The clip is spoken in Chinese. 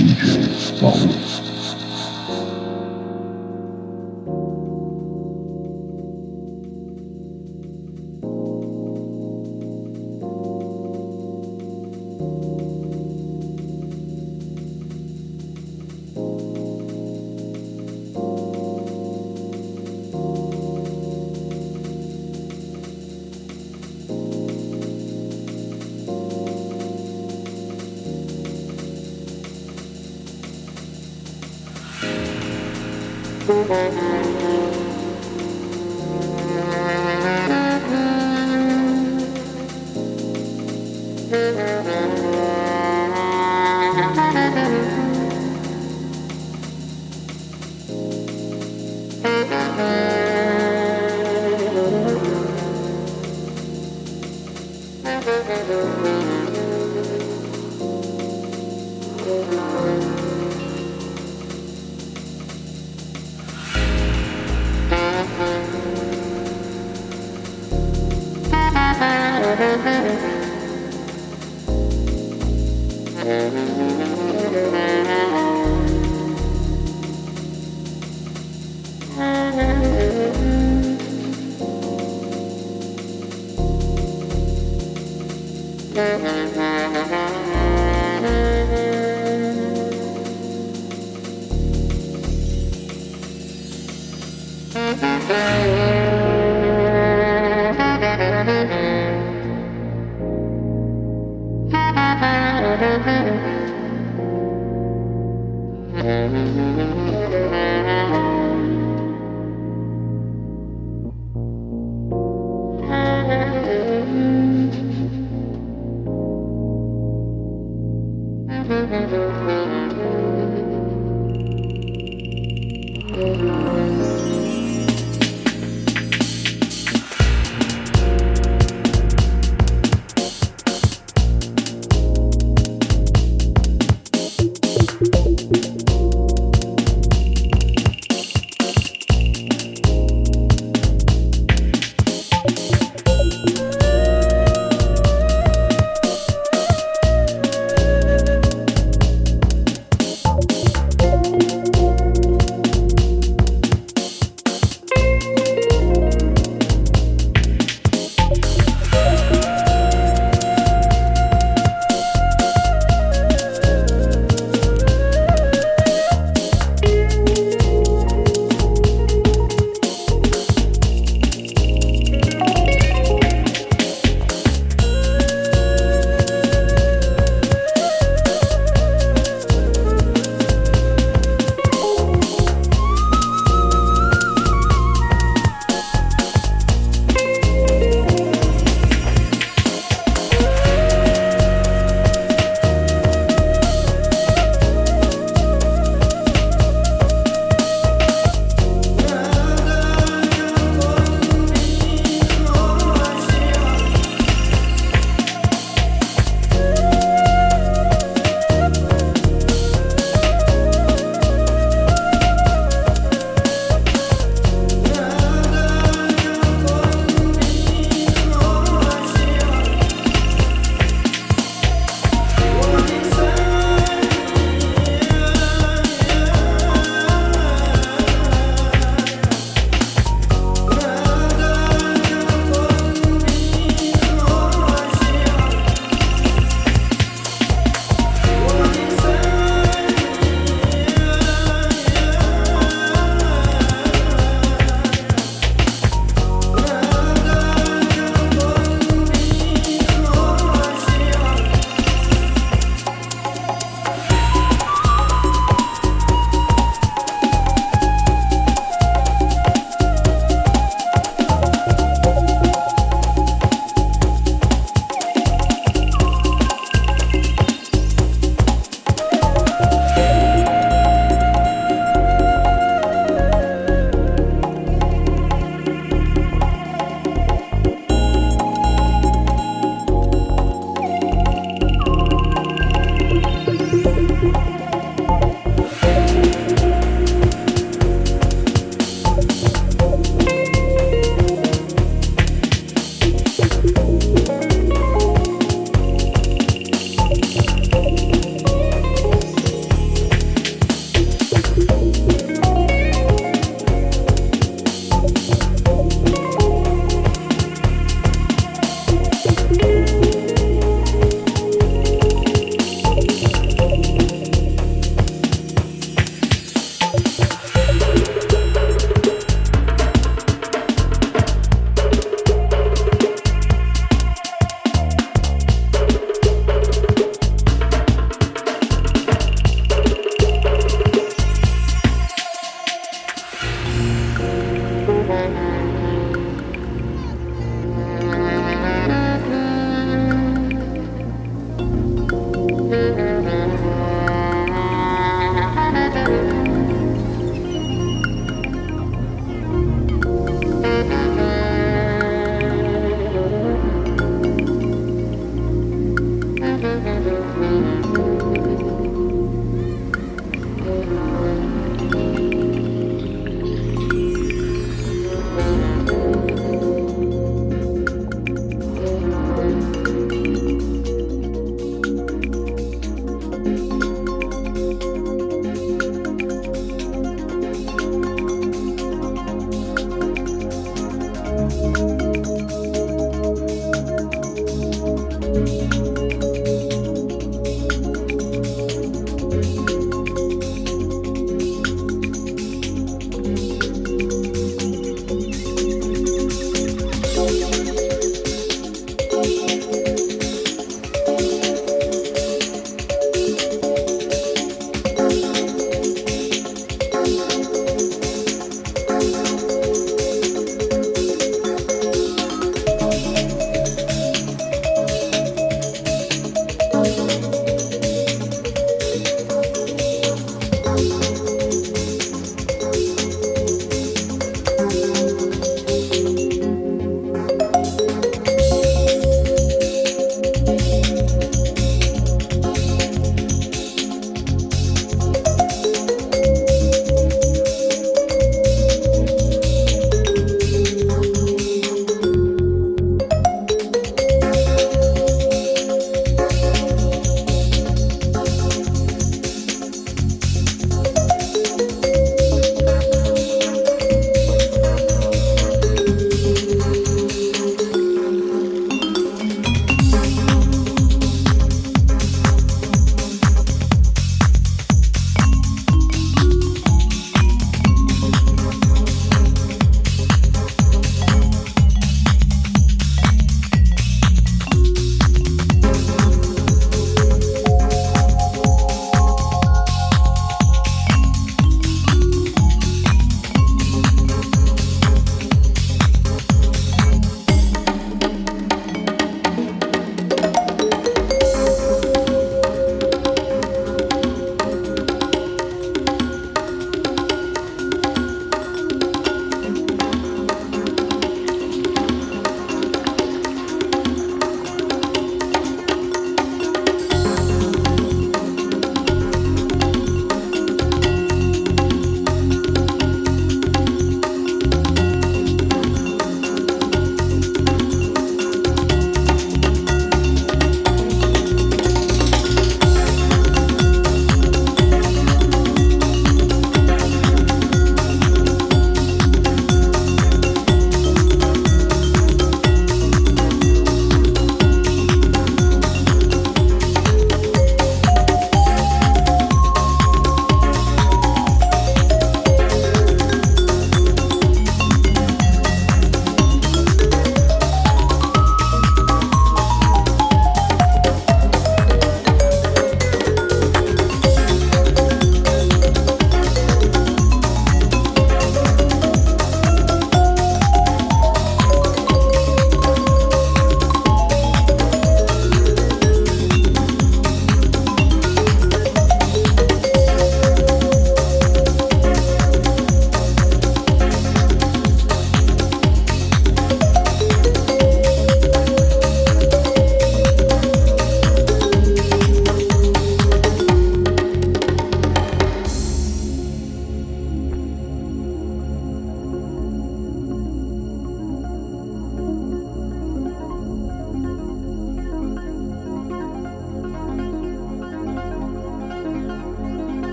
视觉暴露。Hey.